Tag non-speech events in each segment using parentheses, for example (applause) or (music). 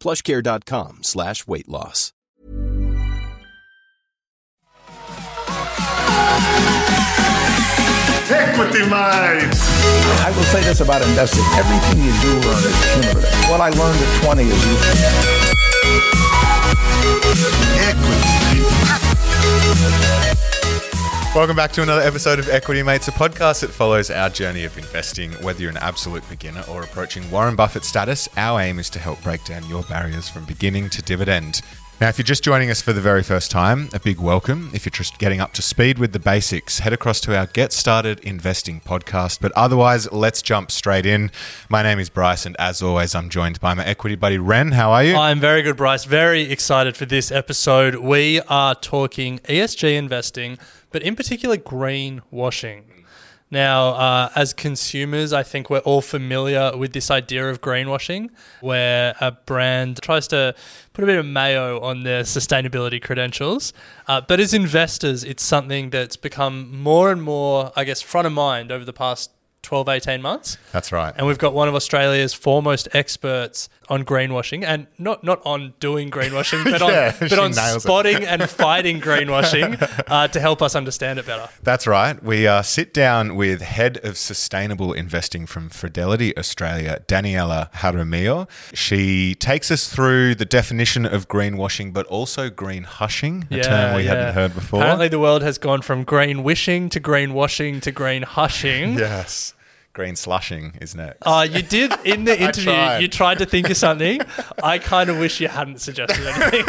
plushcare.com slash weight loss. Equity Mates. I will say this about investing. Everything you do learn is cumulative. What I learned at 20 is useful. Welcome back to another episode of Equity Mates, a podcast that follows our journey of investing. Whether you're an absolute beginner or approaching Warren Buffett status, our aim is to help break down your barriers from beginning to dividend. Now, if you're just joining us for the very first time, a big welcome. If you're just getting up to speed with the basics, head across to our Get Started Investing podcast. But otherwise, let's jump straight in. My name is Bryce, and as always, I'm joined by my equity buddy, Ren. How are you? I'm very good, Bryce. Very excited for this episode. We are talking ESG investing, but in particular, greenwashing. Now, uh, as consumers, I think we're all familiar with this idea of greenwashing, where a brand tries to put a bit of mayo on their sustainability credentials. Uh, but as investors, it's something that's become more and more, I guess, front of mind over the past 12, 18 months. That's right. And we've got one of Australia's foremost experts on greenwashing and not, not on doing greenwashing, but Yeah, on, but on spotting and (laughs) fighting greenwashing uh, to help us understand it better. That's right. We uh, sit down with head of sustainable investing from Fidelity Australia, Daniela Jaramillo. She takes us through the definition of greenwashing, but also green hushing, a term we hadn't heard before. Apparently, the world has gone from green wishing to green washing to green hushing. yes. Green slushing is next. Uh, you did in the (laughs) interview. tried. You tried to think of something. I kind of wish you hadn't suggested anything.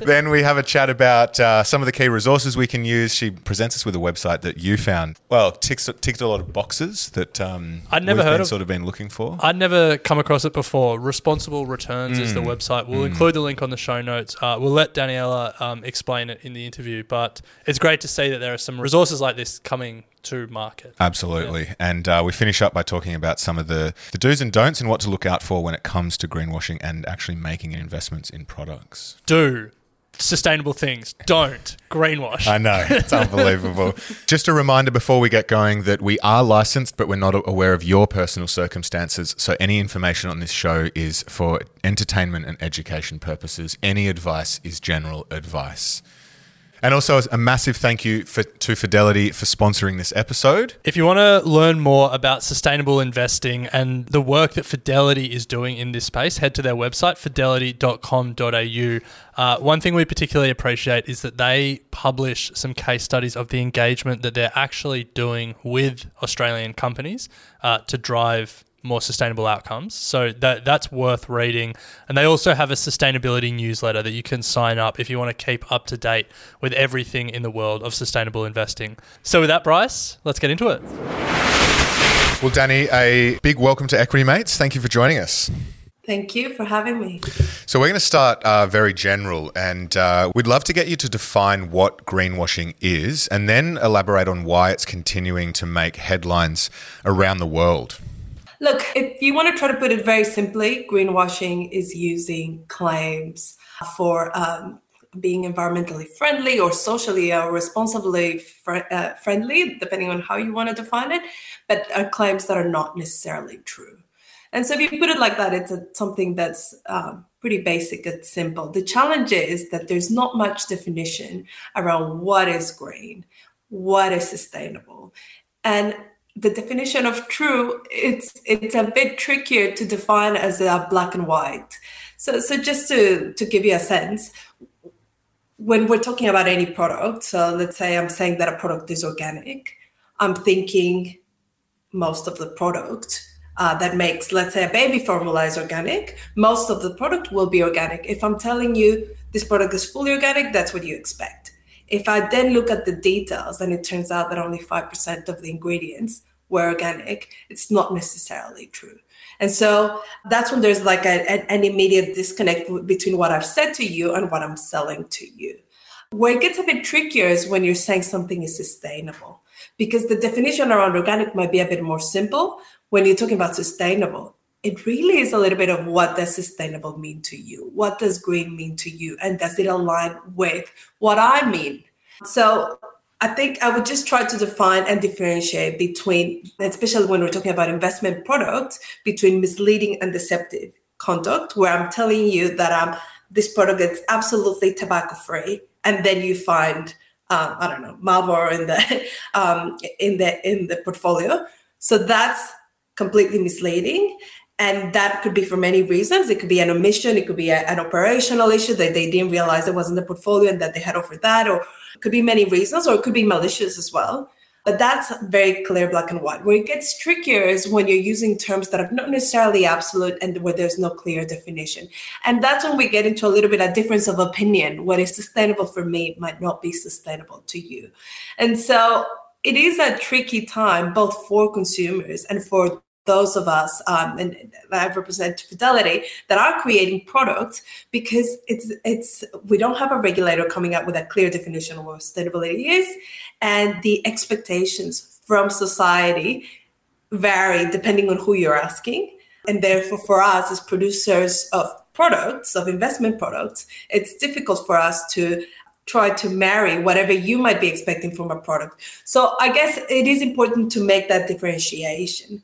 (laughs) then we have a chat about uh, some of the key resources we can use. She presents us with a website that you found. Well, ticks, ticked a lot of boxes that um, I'd never heard of- sort of been looking for. I'd never come across it before. Responsible Returns is the Mm. website. We'll include the link on the show notes. Uh, we'll let Daniela um, explain it in the interview, but it's great to see that there are some resources like this coming to market. Absolutely. And uh, we finish up by talking about some of the, the do's and don'ts and what to look out for when it comes to greenwashing and actually making investments in products. Do sustainable things. Don't greenwash. I know. It's (laughs) unbelievable. Just a reminder before we get going that we are licensed, but we're not aware of your personal circumstances. So any information on this show is for entertainment and education purposes. Any advice is general advice. And also a massive thank you for, to Fidelity for sponsoring this episode. If you want to learn more about sustainable investing and the work that Fidelity is doing in this space, head to their website, fidelity.com.au. Uh, one thing we particularly appreciate is that they publish some case studies of the engagement that they're actually doing with Australian companies uh, to drive more sustainable outcomes. So that that's worth reading. And they also have a sustainability newsletter that you can sign up if you want to keep up to date with everything in the world of sustainable investing. So with that, Bryce, let's get into it. Well, Danny, a big welcome to Equity Mates. Thank you for joining us. Thank you for having me. So, we're going to start uh, very general, and uh, we'd love to get you to define what greenwashing is and then elaborate on why it's continuing to make headlines around the world. Look, if you want to try to put it very simply, greenwashing is using claims for um, being environmentally friendly or socially or responsibly fr- uh, friendly, depending on how you want to define it, but are claims that are not necessarily true. And so, if you put it like that, it's a, something that's um, pretty basic and simple. The challenge is that there's not much definition around what is green, what is sustainable, and the definition of true it's it's a bit trickier to define as a black and white. So, so just to to give you a sense, when we're talking about any product, so let's say I'm saying that a product is organic, I'm thinking most of the product uh, that makes, let's say, a baby formula is organic, most of the product will be organic. If I'm telling you this product is fully organic, that's what you expect. If I then look at the details and it turns out that only 5% of the ingredients were organic, it's not necessarily true. And so that's when there's like a, an immediate disconnect between what I've said to you and what I'm selling to you. Where it gets a bit trickier is when you're saying something is sustainable, because the definition around organic might be a bit more simple, when you're talking about sustainable, it really is a little bit of what does sustainable mean to you? What does green mean to you? And does it align with what I mean? So I think I would just try to define and differentiate between, especially when we're talking about investment products, between misleading and deceptive conduct, where I'm telling you that um, this product is absolutely tobacco free, and then you find um, I don't know Marlboro in the (laughs) um, in the in the portfolio. So that's completely misleading. And that could be for many reasons. It could be an omission, it could be a, an operational issue that they didn't realize it was in the portfolio and that they had offered that, or it could be many reasons, or it could be malicious as well. But that's very clear, black and white. Where it gets trickier is when you're using terms that are not necessarily absolute and where there's no clear definition. And that's when we get into a little bit of difference of opinion. What is sustainable for me might not be sustainable to you. And so it is a tricky time both for consumers and for those of us, um, and I represent Fidelity, that are creating products because it's it's we don't have a regulator coming up with a clear definition of what sustainability is, and the expectations from society vary depending on who you're asking, and therefore for us as producers of products of investment products, it's difficult for us to try to marry whatever you might be expecting from a product. So I guess it is important to make that differentiation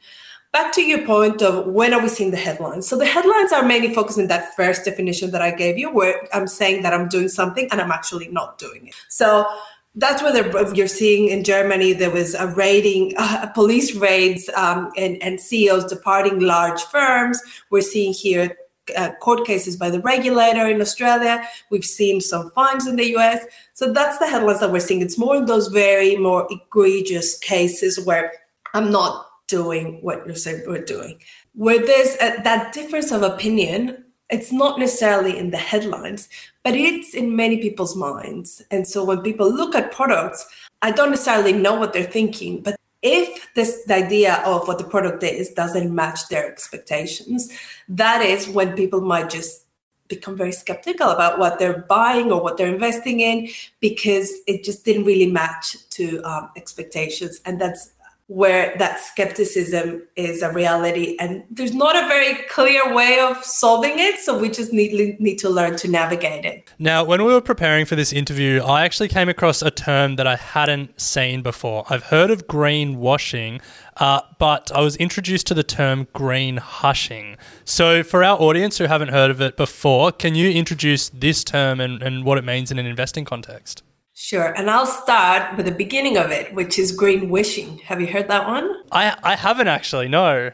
back to your point of when are we seeing the headlines? So the headlines are mainly focused in that first definition that I gave you, where I'm saying that I'm doing something and I'm actually not doing it. So that's where you're seeing in Germany there was a raiding, (laughs) uh, police raids, um, and, and CEOs departing large firms. We're seeing here uh, court cases by the regulator in Australia. We've seen some fines in the US. So that's the headlines that we're seeing. It's more those very more egregious cases where I'm not doing what you're saying we're doing. Where there's a, that difference of opinion, it's not necessarily in the headlines, but it's in many people's minds. And so when people look at products, I don't necessarily know what they're thinking, but if this the idea of what the product is doesn't match their expectations, that is when people might just become very skeptical about what they're buying or what they're investing in because it just didn't really match to um, expectations and that's where that skepticism is a reality and there's not a very clear way of solving it so we just need, need to learn to navigate it now when we were preparing for this interview i actually came across a term that i hadn't seen before i've heard of greenwashing uh, but I was introduced to the term green hushing. So, for our audience who haven't heard of it before, can you introduce this term and, and what it means in an investing context? Sure. And I'll start with the beginning of it, which is green wishing. Have you heard that one? I, I haven't actually, no.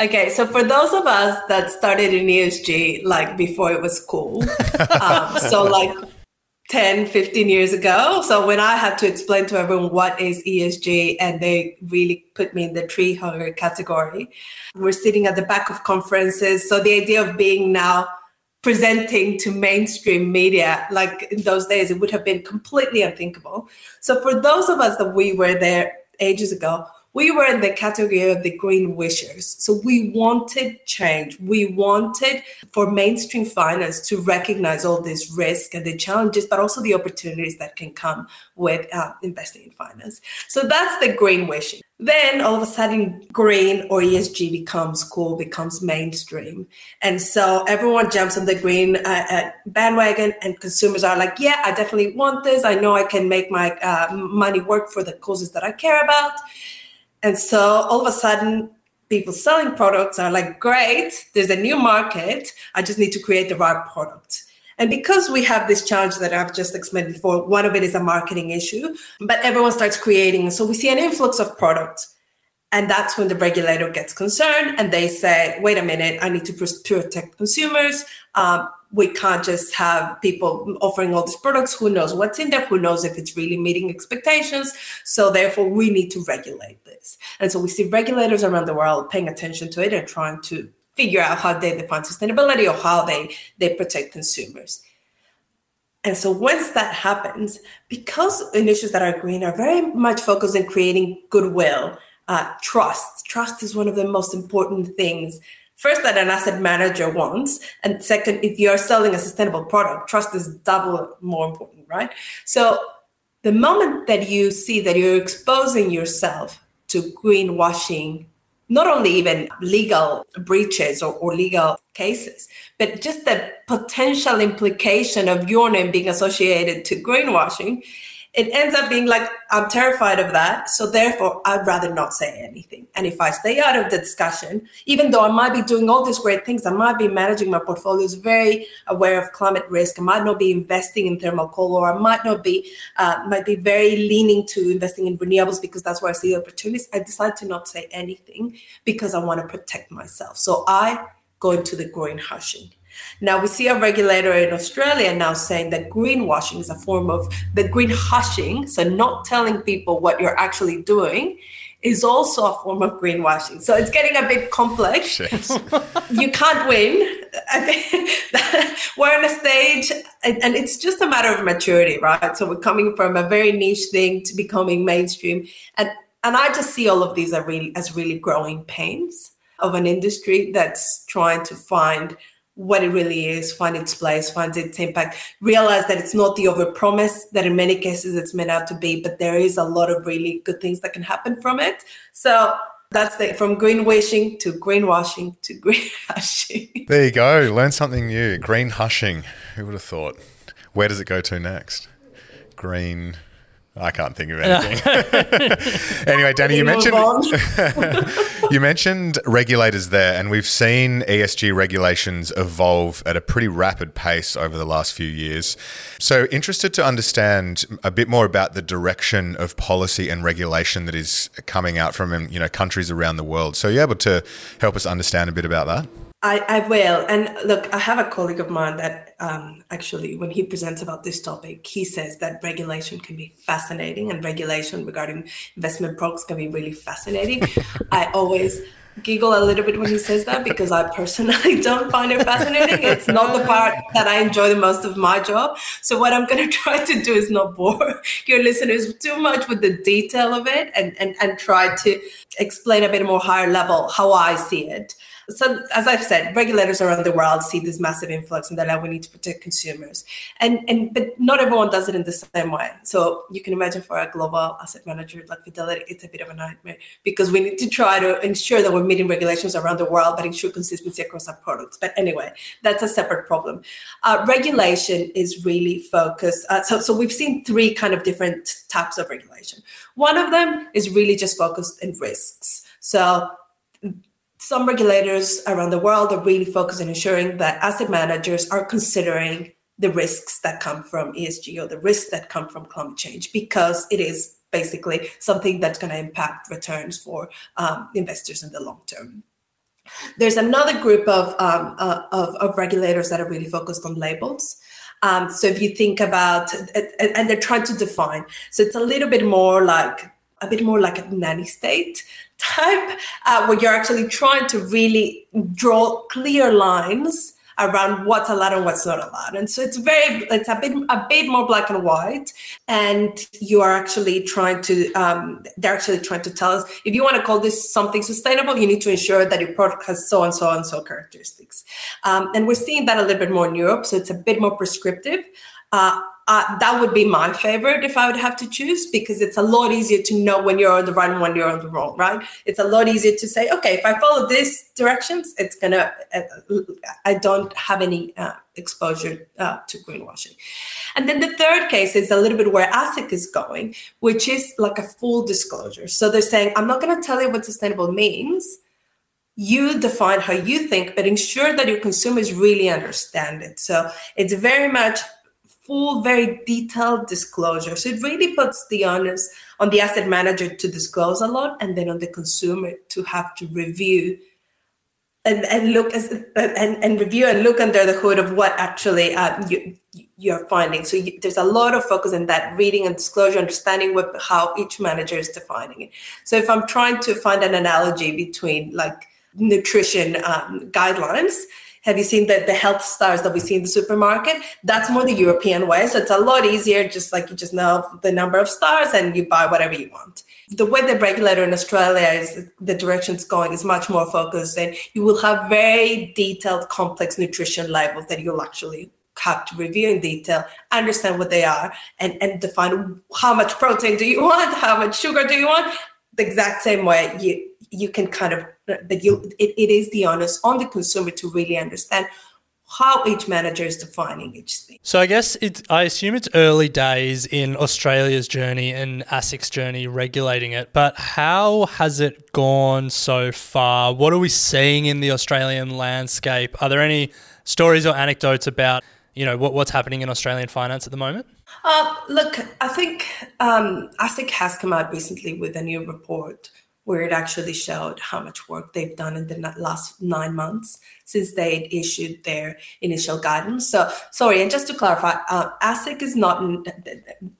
Okay. So for those of us that started in ESG, like before it was cool, (laughs) um, so like 10, 15 years ago. So when I had to explain to everyone what is ESG and they really put me in the tree hugger category, we're sitting at the back of conferences. So the idea of being now presenting to mainstream media like in those days it would have been completely unthinkable. So for those of us that we were there ages ago we were in the category of the green wishers. So we wanted change. We wanted for mainstream finance to recognize all this risk and the challenges, but also the opportunities that can come with uh, investing in finance. So that's the green wishing. Then all of a sudden, green or ESG becomes cool, becomes mainstream. And so everyone jumps on the green uh, uh, bandwagon, and consumers are like, yeah, I definitely want this. I know I can make my uh, money work for the causes that I care about. And so all of a sudden, people selling products are like, great, there's a new market. I just need to create the right product. And because we have this challenge that I've just explained before, one of it is a marketing issue, but everyone starts creating. So we see an influx of products. And that's when the regulator gets concerned and they say, wait a minute, I need to protect consumers. Um, we can't just have people offering all these products. Who knows what's in there? Who knows if it's really meeting expectations? So therefore, we need to regulate this. And so we see regulators around the world paying attention to it and trying to figure out how they define sustainability or how they they protect consumers. And so once that happens, because initiatives that are green are very much focused on creating goodwill, uh, trust. Trust is one of the most important things first that an asset manager wants and second if you're selling a sustainable product trust is double more important right? So the moment that you see that you're exposing yourself to greenwashing not only even legal breaches or, or legal cases but just the potential implication of your name being associated to greenwashing it ends up being like i'm terrified of that so therefore i'd rather not say anything. And if i stay out of the discussion even though i might be doing all these great things i might be managing my portfolios very aware of climate risk i might not be investing in thermal coal or i might not be uh, might be very leaning to investing in renewables because that's where i see the opportunities i decide to not say anything because i want to protect myself. So i go into the green hushing now, we see a regulator in Australia now saying that greenwashing is a form of the green hushing, so not telling people what you're actually doing, is also a form of greenwashing. So it's getting a bit complex. (laughs) you can't win. (laughs) we're on a stage, and it's just a matter of maturity, right? So we're coming from a very niche thing to becoming mainstream, and and I just see all of these are really as really growing pains of an industry that's trying to find what it really is, find its place, find its impact, realize that it's not the overpromise that in many cases it's meant out to be, but there is a lot of really good things that can happen from it. So that's the, from green greenwashing to greenwashing to (laughs) greenwashing. There you go. Learn something new. Green hushing. Who would have thought? Where does it go to next? Green I can't think of anything. (laughs) anyway, Danny, you mentioned (laughs) you mentioned regulators there, and we've seen ESG regulations evolve at a pretty rapid pace over the last few years. So, interested to understand a bit more about the direction of policy and regulation that is coming out from you know countries around the world. So, are you able to help us understand a bit about that? I, I will. And look, I have a colleague of mine that um, actually, when he presents about this topic, he says that regulation can be fascinating and regulation regarding investment products can be really fascinating. (laughs) I always giggle a little bit when he says that because I personally (laughs) don't find it fascinating. It's not the part that I enjoy the most of my job. So what I'm going (laughs) to try to do is not bore your listeners too much with the detail of it and, and, and try to explain a bit more higher level how I see it so as I've said, regulators around the world see this massive influx and they're like, we need to protect consumers. And and but not everyone does it in the same way. So you can imagine for a global asset manager like Fidelity, it's a bit of a nightmare because we need to try to ensure that we're meeting regulations around the world, but ensure consistency across our products. But anyway, that's a separate problem. Uh, regulation is really focused. Uh, so so we've seen three kind of different types of regulation. One of them is really just focused in risks. So some regulators around the world are really focused on ensuring that asset managers are considering the risks that come from ESG or the risks that come from climate change because it is basically something that's going to impact returns for um, investors in the long term. There's another group of, um, uh, of, of, regulators that are really focused on labels. Um, so if you think about, and, and they're trying to define, so it's a little bit more like a bit more like a nanny state type, uh, where you're actually trying to really draw clear lines around what's allowed and what's not allowed. And so it's very, it's a bit, a bit more black and white. And you are actually trying to, um, they're actually trying to tell us if you want to call this something sustainable, you need to ensure that your product has so and so and so characteristics. Um, and we're seeing that a little bit more in Europe. So it's a bit more prescriptive. Uh, uh, that would be my favorite if I would have to choose because it's a lot easier to know when you're on the right and when you're on the wrong, right? It's a lot easier to say, okay, if I follow these directions, it's gonna, uh, I don't have any uh, exposure uh, to greenwashing. And then the third case is a little bit where ASIC is going, which is like a full disclosure. So they're saying, I'm not gonna tell you what sustainable means. You define how you think, but ensure that your consumers really understand it. So it's very much full, very detailed disclosure. So it really puts the onus on the asset manager to disclose a lot and then on the consumer to have to review and, and look as, and, and review and look under the hood of what actually uh, you, you're finding. So you, there's a lot of focus in that reading and disclosure, understanding what, how each manager is defining it. So if I'm trying to find an analogy between like nutrition um, guidelines, have you seen the, the health stars that we see in the supermarket? That's more the European way. So it's a lot easier, just like you just know the number of stars and you buy whatever you want. The way the regulator in Australia is the direction it's going is much more focused and you will have very detailed, complex nutrition labels that you'll actually have to review in detail, understand what they are, and, and define how much protein do you (laughs) want, how much sugar do you want. The exact same way you you can kind of that you it, it is the onus on the consumer to really understand how each manager is defining each thing. So I guess it's I assume it's early days in Australia's journey and ASIC's journey regulating it, but how has it gone so far? What are we seeing in the Australian landscape? Are there any stories or anecdotes about you know what, what's happening in Australian finance at the moment? Uh, look, I think um, ASIC has come out recently with a new report where it actually showed how much work they've done in the last nine months since they issued their initial guidance. So, sorry, and just to clarify, uh, ASIC is not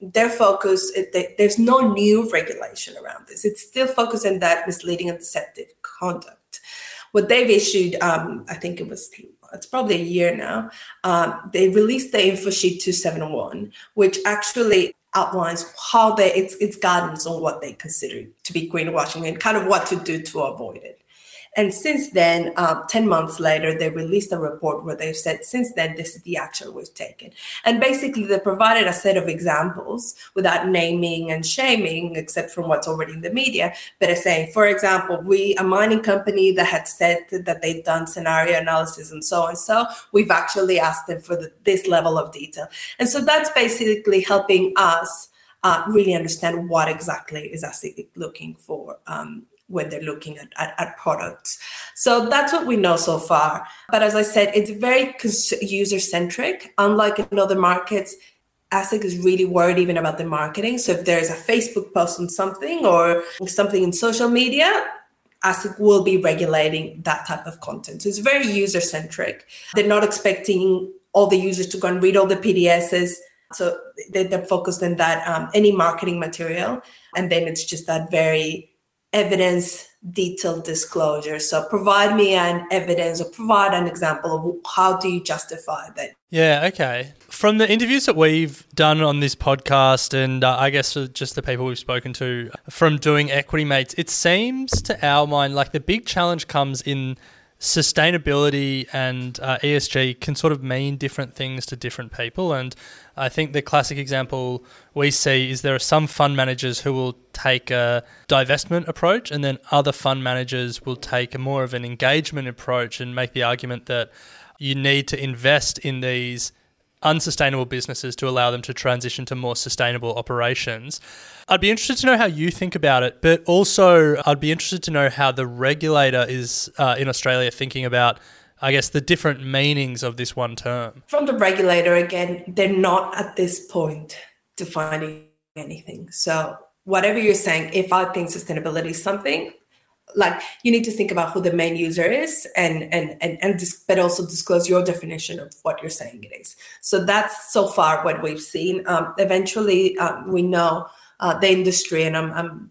their focus. It, there's no new regulation around this. It's still focused on that misleading and deceptive conduct. What they've issued, um, I think it was it's probably a year now. Um, they released the info sheet 271, which actually outlines how they it's, it's guidance on what they consider to be greenwashing and kind of what to do to avoid it. And since then, uh, 10 months later, they released a report where they've said, since then, this is the action we've taken. And basically, they provided a set of examples without naming and shaming, except from what's already in the media. But are saying, for example, we, a mining company that had said that they'd done scenario analysis and so on. So we've actually asked them for the, this level of detail. And so that's basically helping us uh, really understand what exactly is ASIC looking for um, when they're looking at, at, at, products. So that's what we know so far. But as I said, it's very user centric. Unlike in other markets, ASIC is really worried even about the marketing. So if there's a Facebook post on something or something in social media, ASIC will be regulating that type of content. So it's very user centric. They're not expecting all the users to go and read all the PDSs. So they're focused on that, um, any marketing material. And then it's just that very evidence detailed disclosure. So provide me an evidence or provide an example of how do you justify that. Yeah okay. From the interviews that we've done on this podcast and uh, i guess just the people we've spoken to from doing equity mates it seems to our mind like the big challenge comes in sustainability and uh, ESG can sort of mean different things to different people. And I think the classic example we see is there are some fund managers who will take a divestment approach, and then other fund managers will take a more of an engagement approach and make the argument that you need to invest in these unsustainable businesses to allow them to transition to more sustainable operations. I'd be interested to know how you think about it, but also I'd be interested to know how the regulator is uh, in Australia thinking about, I guess, the different meanings of this one term. From the regulator, again, they're not at this point defining anything. So, whatever you're saying, if I think sustainability is something, like you need to think about who the main user is and and and, and dis- but also disclose your definition of what you're saying it is so that's so far what we've seen um, eventually um, we know uh, the industry and I'm, I'm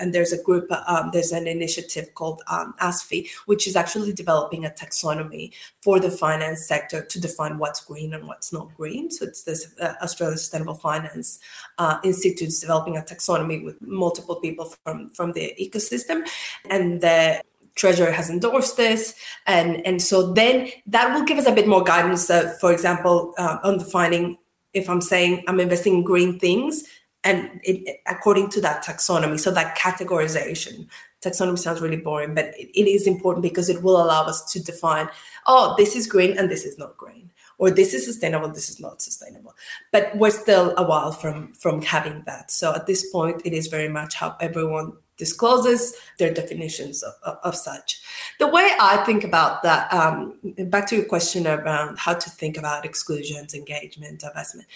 and there's a group, um, there's an initiative called um, ASFI, which is actually developing a taxonomy for the finance sector to define what's green and what's not green. So it's this uh, Australian Sustainable Finance uh, developing a taxonomy with multiple people from from the ecosystem, and the treasurer has endorsed this and and so then that will give us a bit more guidance uh, for example uh, on defining if i'm saying i'm investing in green things and it, according to that taxonomy so that categorization taxonomy sounds really boring but it, it is important because it will allow us to define oh this is green and this is not green or this is sustainable this is not sustainable. But we're still a while from from having that. So at this point it is very much how everyone discloses their definitions of, of, of such. The way i think about that um, back to your question around how to think about exclusions engagement investment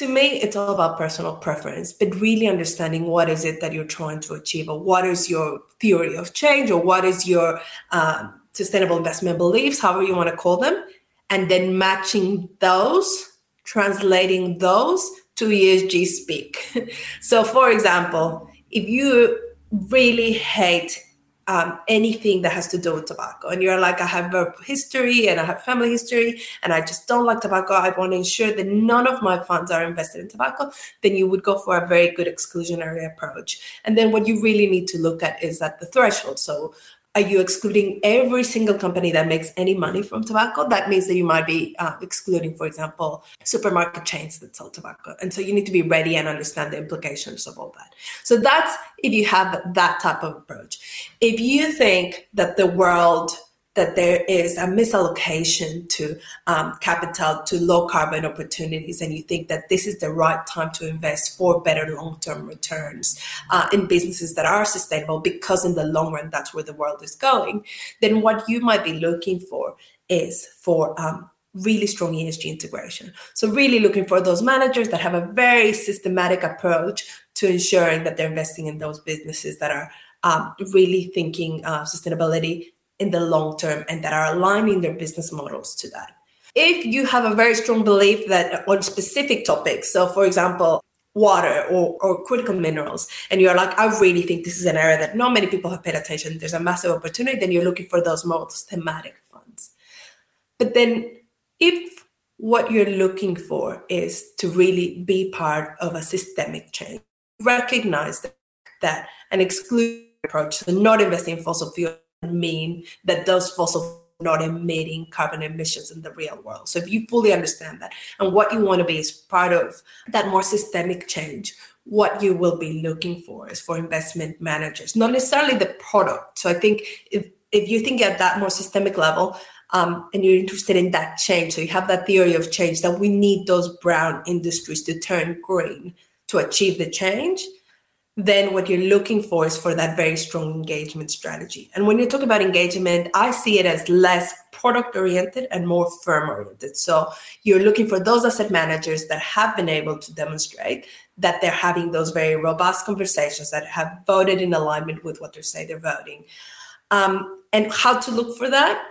to me it's all about personal preference but really understanding what is it that you're trying to achieve or what is your theory of change or what is your um, sustainable investment beliefs however you want to call them and then matching those translating those to esg speak. (laughs) So for example if you really hate um, anything that has to do with tobacco. And you're like, I have a history and I have family history, and I just don't like tobacco. I want to ensure that none of my funds are invested in tobacco. Then you would go for a very good exclusionary approach. And then what you really need to look at is at the threshold. So are you excluding every single company that makes any money from tobacco? That means that you might be uh, excluding, for example, supermarket chains that sell tobacco. And so you need to be ready and understand the implications of all that. So that's if you have that type of approach. If you think that the world that there is a misallocation to um, capital to low carbon opportunities, and you think that this is the right time to invest for better long term returns uh, in businesses that are sustainable, because in the long run, that's where the world is going, then what you might be looking for is for um, really strong ESG integration. So, really looking for those managers that have a very systematic approach to ensuring that they're investing in those businesses that are um, really thinking uh, sustainability in the long term and that are aligning their business models to that. If you have a very strong belief that on specific topics, so for example, water or, or critical minerals, and you're like, I really think this is an area that not many people have paid attention, there's a massive opportunity, then you're looking for those most thematic funds. But then if what you're looking for is to really be part of a systemic change, recognize that, that an exclusive approach, so not investing in fossil fuel mean that those fossil not emitting carbon emissions in the real world. So if you fully understand that and what you want to be is part of that more systemic change, what you will be looking for is for investment managers, not necessarily the product. So I think if if you think at that more systemic level, um, and you're interested in that change, so you have that theory of change that we need those brown industries to turn green to achieve the change, then what you're looking for is for that very strong engagement strategy. And when you talk about engagement, I see it as less product oriented and more firm oriented. So you're looking for those asset managers that have been able to demonstrate that they're having those very robust conversations that have voted in alignment with what they say they're voting. Um, and how to look for that?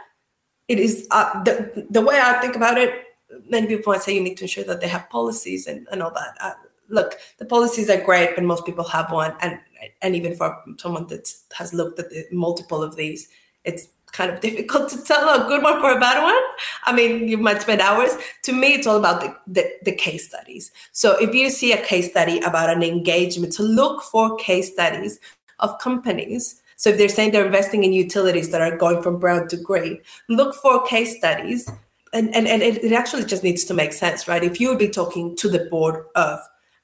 It is uh, the, the way I think about it. Many people might say you need to ensure that they have policies and, and all that. Uh, look, the policies are great, but most people have one, and and even for someone that has looked at the multiple of these, it's kind of (laughs) difficult to tell a good one for a bad one. I mean, you might spend hours. To me, it's all about the, the, the case studies. So if you see a case study about an engagement, to look for case studies of companies. So if they're saying they're investing in utilities that are going from brown to green, look for case studies. And, and, and it, it actually just needs to make sense, right? If you would be talking to the board of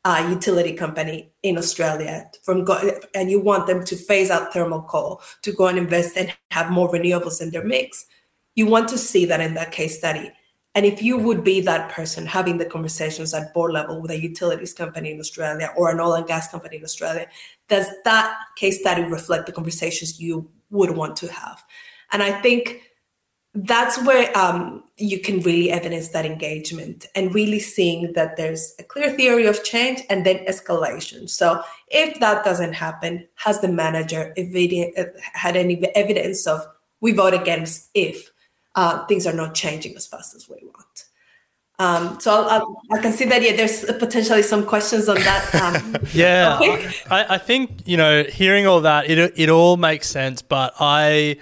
uh, utility company in Australia from go- and you want them to phase out thermal coal to go and invest and have more renewables in their mix, you want to see that in that case study. And if you would be that person having the conversations at board level with a utilities company in Australia or an oil and gas company in Australia, does that case study reflect the conversations you would want to have? And I think that's where um, you can really evidence that engagement and really seeing that there's a clear theory of change and then escalation. So if that doesn't happen, has the manager had any evidence of we vote against if uh, things are not changing as fast as we want? Um, so I'll, I'll, i can see that yeah, there's potentially some questions on that. Um, (laughs) yeah, I, I, think you know, hearing all that, it it all makes sense. But I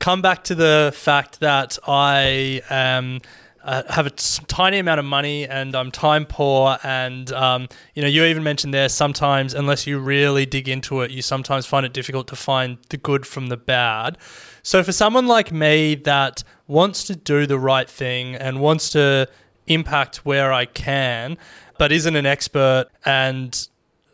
come back to the fact that I um, uh, have a tiny amount of money and I'm time poor. And, um, you know, you even mentioned there sometimes, unless you really dig into it, you sometimes find it difficult to find the good from the bad. So for someone like me that wants to do the right thing and wants to impact where I can, but isn't an expert and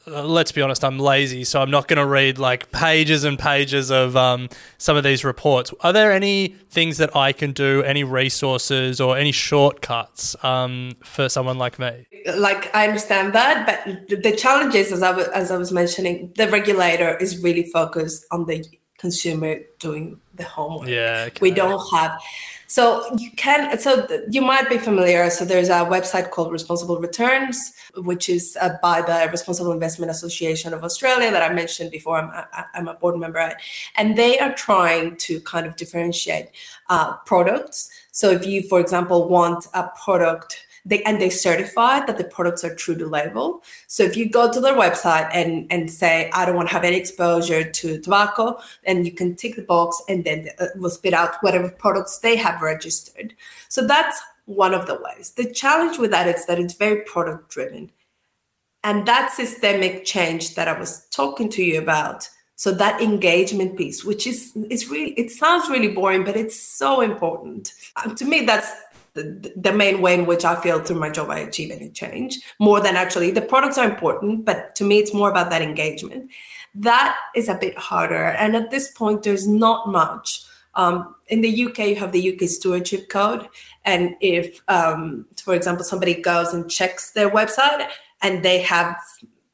uh, let's be honest, I'm lazy, so I'm not going to read like pages and pages of um, some of these reports. Are there any things that I can do, any resources or any shortcuts um, for someone like me? Like I understand that, but the challenge is, as I, w- as I was mentioning, the regulator is really focused on the consumer doing the homework. Yeah, okay. we don't have so you can, so you might be familiar. So there's a website called Responsible Returns, which is uh, by the Responsible Investment Association of Australia that I mentioned before. I'm, I, am a board member at, and they are trying to kind of differentiate uh, products. So if you, for example, want a product they and they certify that the products are true to label. So if you go to their website and and say I don't want to have any exposure to tobacco, and you can tick the box, and then it will spit out whatever products they have registered. So that's one of the ways. The challenge with that is that it's very product driven, and that systemic change that I was talking to you about. So that engagement piece, which is it's really it sounds really boring, but it's so important. Um, to me, that's the, the main way in which I feel through my job I achieve any change more than actually the products are important, but to me it's more about that engagement. That is a bit harder. And at this point, there's not much. Um, in the UK, you have the UK Stewardship Code. And if, um, for example, somebody goes and checks their website and they have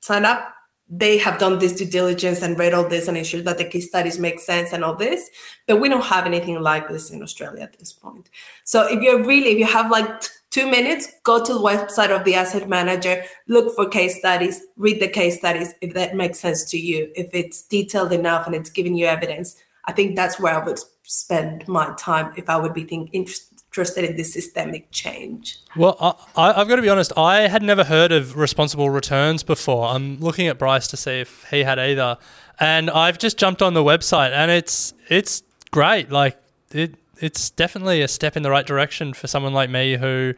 signed up they have done this due diligence and read all this and ensured that the case studies make sense and all this. But we don't have anything like this in Australia at this point. So if you're really, if you have like two minutes, go to the website of the asset manager, look for case studies, read the case studies if that makes sense to you. If it's detailed enough and it's giving you evidence, I think that's where I would spend my time if I would be think, interested interested in this systemic change. Well, I, have got to be honest, I had never heard of responsible returns before. I'm looking at Bryce to see if he had either. And I've just jumped on the website and it's it's great. Like it it's definitely a step in the right direction for someone like me who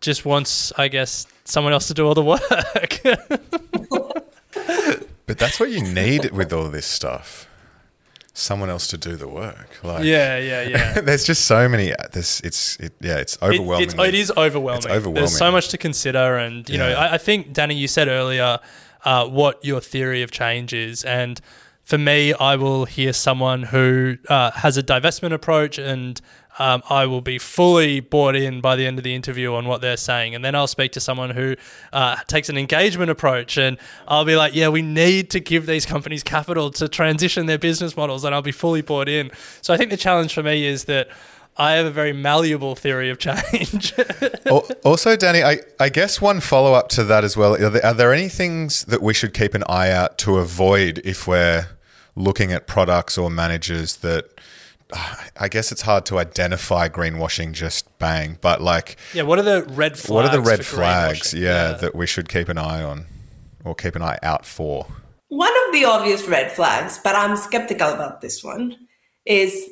just wants, I guess, someone else to do all the work. (laughs) but that's what you need with all this stuff someone else to do the work. Like, yeah, yeah, yeah. (laughs) there's just so many. This, it's, it, yeah, it's overwhelming. It, it is overwhelming. It's overwhelming. There's so much to consider, and you yeah. know, I, I, think Danny, you said earlier uh, what your theory of change is, and for me, I will hear someone who uh, has a divestment approach and um, I will be fully bought in by the end of the interview on what they're saying. And then I'll speak to someone who uh, takes an engagement approach and I'll be like, yeah, we need to give these companies capital to transition their business models. And I'll be fully bought in. So I think the challenge for me is that. I have a very malleable theory of change. (laughs) also, Danny, I, I guess one follow up to that as well. Are there, are there any things that we should keep an eye out to avoid if we're looking at products or managers that I guess it's hard to identify greenwashing just bang, but like yeah, what are the red flags? What are the red flags? Yeah, yeah, that we should keep an eye on or keep an eye out for. One of the obvious red flags, but I'm skeptical about this one, is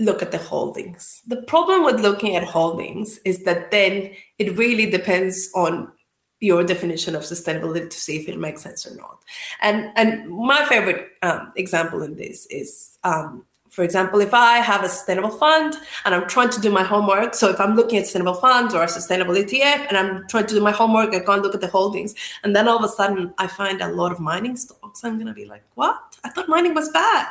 look at the holdings. The problem with looking at holdings is that then it really depends on your definition of sustainability to see if it makes sense or not. And and my favorite um, example in this is um, for example, if I have a sustainable fund and I'm trying to do my homework, so if I'm looking at sustainable funds or a sustainable ETF and I'm trying to do my homework, I and look at the holdings, and then all of a sudden I find a lot of mining stocks, I'm gonna be like, what? I thought mining was bad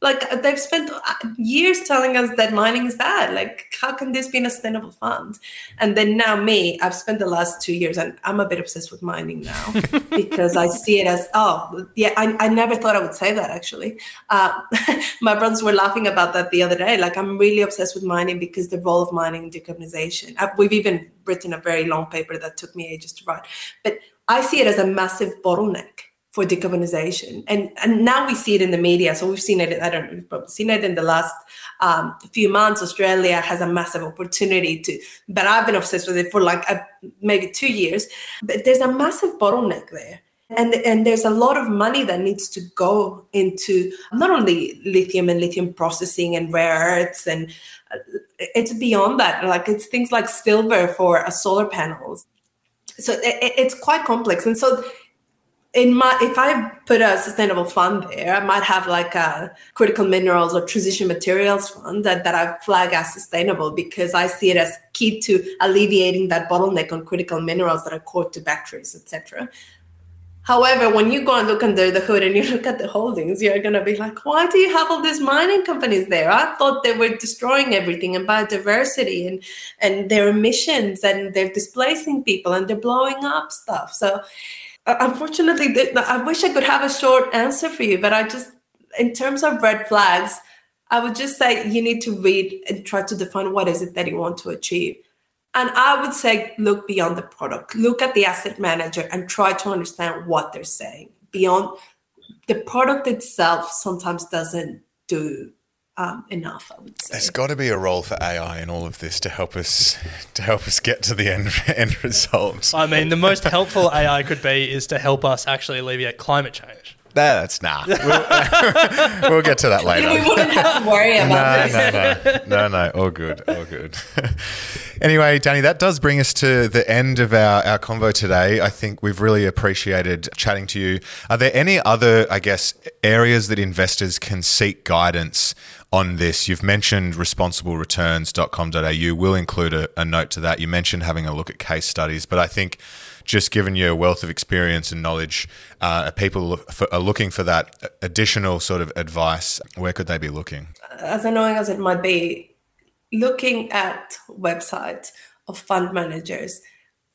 like they've spent uh, years telling us that mining is bad. Like how can this be a sustainable fund? And then now me i've spent the last two years and i'm a bit obsessed with mining now (laughs) because i see it as oh yeah I, I never thought i would say that actually. Uh, (laughs) my brothers were laughing about that the other day. Like i'm really obsessed with mining because the role of mining in decarbonization. I, we've even written a very long paper that took me ages to write. But i see it as a massive bottleneck for decarbonization. And, and now we see it in the media. So we've seen it, I don't know, we've probably seen it in the last um, few months. Australia has a massive opportunity to, but I've been obsessed with it for like a, maybe two years. But there's a massive bottleneck there. And, and there's a lot of money that needs to go into not only lithium and lithium processing and rare earths and uh, it's beyond that like it's things like silver for uh, solar panels so it, it's quite complex and so in my if I put a sustainable fund there, I might have like a critical minerals or transition materials fund that, that I flag as sustainable because I see it as key to alleviating that bottleneck on critical minerals that are core to batteries, etc. However, when you go and look under the hood and you (laughs) look at the holdings, you're going to be like, why do you have all these mining companies there? I thought they were destroying everything and biodiversity and, and their emissions and they're displacing people and they're blowing up stuff. So Uh, unfortunately, I wish I could have a short answer for you, but I just, in terms of red flags, I would just say you need to read and try to define what is it that you want to achieve. And I would say look beyond the product, look at the asset manager and try to understand what they're saying. Beyond the product itself, sometimes doesn't do um, enough. I would say there's got to be a role for AI in all of this to help us to help us get to the end (laughs) end result. I mean, the most helpful AI could be is to help us actually alleviate climate change. No, That's nah. (laughs) We'll, (laughs) we'll, get to that later. We wouldn't have to worry about no, this. No, no, no, no. All good, all good. anyway, Danny, that does bring us to the end of our, our convo today. I think we've really appreciated chatting to you. Are there any other, I guess, areas that investors can seek guidance on this. You've mentioned responsiblereturns.com.au. We'll include a, a, note to that. You mentioned having a look at case studies, but I think just given your wealth of experience and knowledge, uh, people are looking for that additional sort of advice. Where could they be looking? As annoying as it might be, looking at websites of fund managers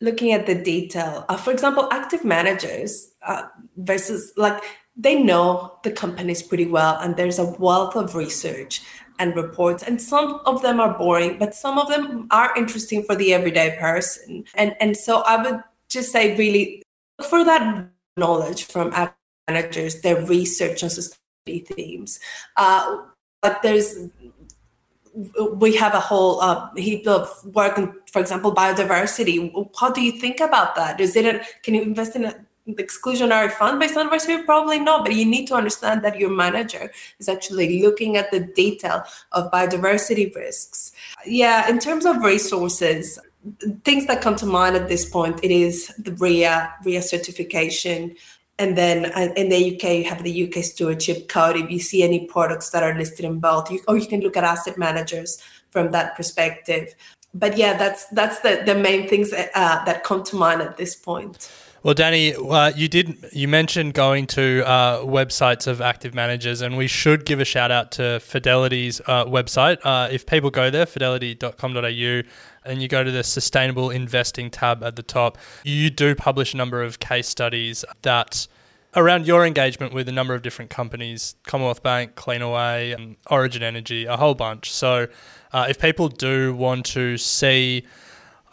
looking at the detail. Uh, for example, active managers uh, versus like they know the companies pretty well and there's a wealth of research and reports and some of them are boring but some of them are interesting for the everyday person. And and so i would just say really look for that knowledge from managers their research on sustainability themes. Uh, but there's we have a whole uh, heap of work in, for example biodiversity. How do you think about that? Is it a, can you invest in a the exclusionary fund on diversity? Probably not, but you need to understand that your manager is actually looking at the detail of biodiversity risks. Yeah, in terms of resources, things that come to mind at this point, it is the RIA, RIA certification. And then uh, in the UK, you have the UK Stewardship Code. If you see any products that are listed in both, you, or you can look at asset managers from that perspective. But yeah, that's that's the, the main things uh, that come to mind at this point. Well, Danny, uh, you did you mentioned going to uh, websites of active managers, and we should give a shout out to Fidelity's uh, website. Uh, if people go there, fidelity.com.au, and you go to the sustainable investing tab at the top, you do publish a number of case studies that around your engagement with a number of different companies, Commonwealth Bank, Cleanaway, and Origin Energy, a whole bunch. So, uh, if people do want to see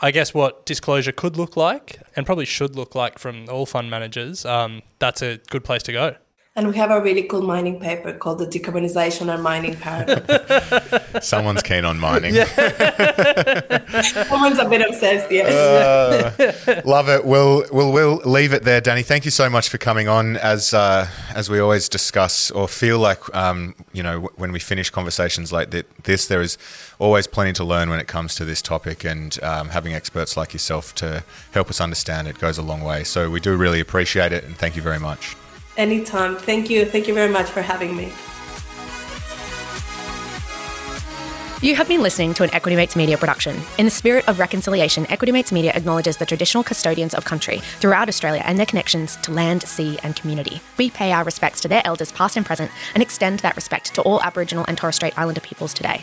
I guess what disclosure could look like and probably should look like from all fund managers, um, that's a good place to go. And we have a really cool mining paper called the Decarbonization and Mining Paradox. (laughs) Someone's keen on mining. (laughs) Someone's a bit obsessed, yes. Uh, love it. We'll, we'll, we'll leave it there, Danny. Thank you so much for coming on. As, uh, as we always discuss or feel like, um, you know, when we finish conversations like this, there is always plenty to learn when it comes to this topic and um, having experts like yourself to help us understand it goes a long way. So we do really appreciate it and thank you very much. Anytime. Thank you. Thank you very much for having me. You have been listening to an Equity Mates Media production. In the spirit of reconciliation, Equity Mates Media acknowledges the traditional custodians of country throughout Australia and their connections to land, sea, and community. We pay our respects to their elders, past and present, and extend that respect to all Aboriginal and Torres Strait Islander peoples today.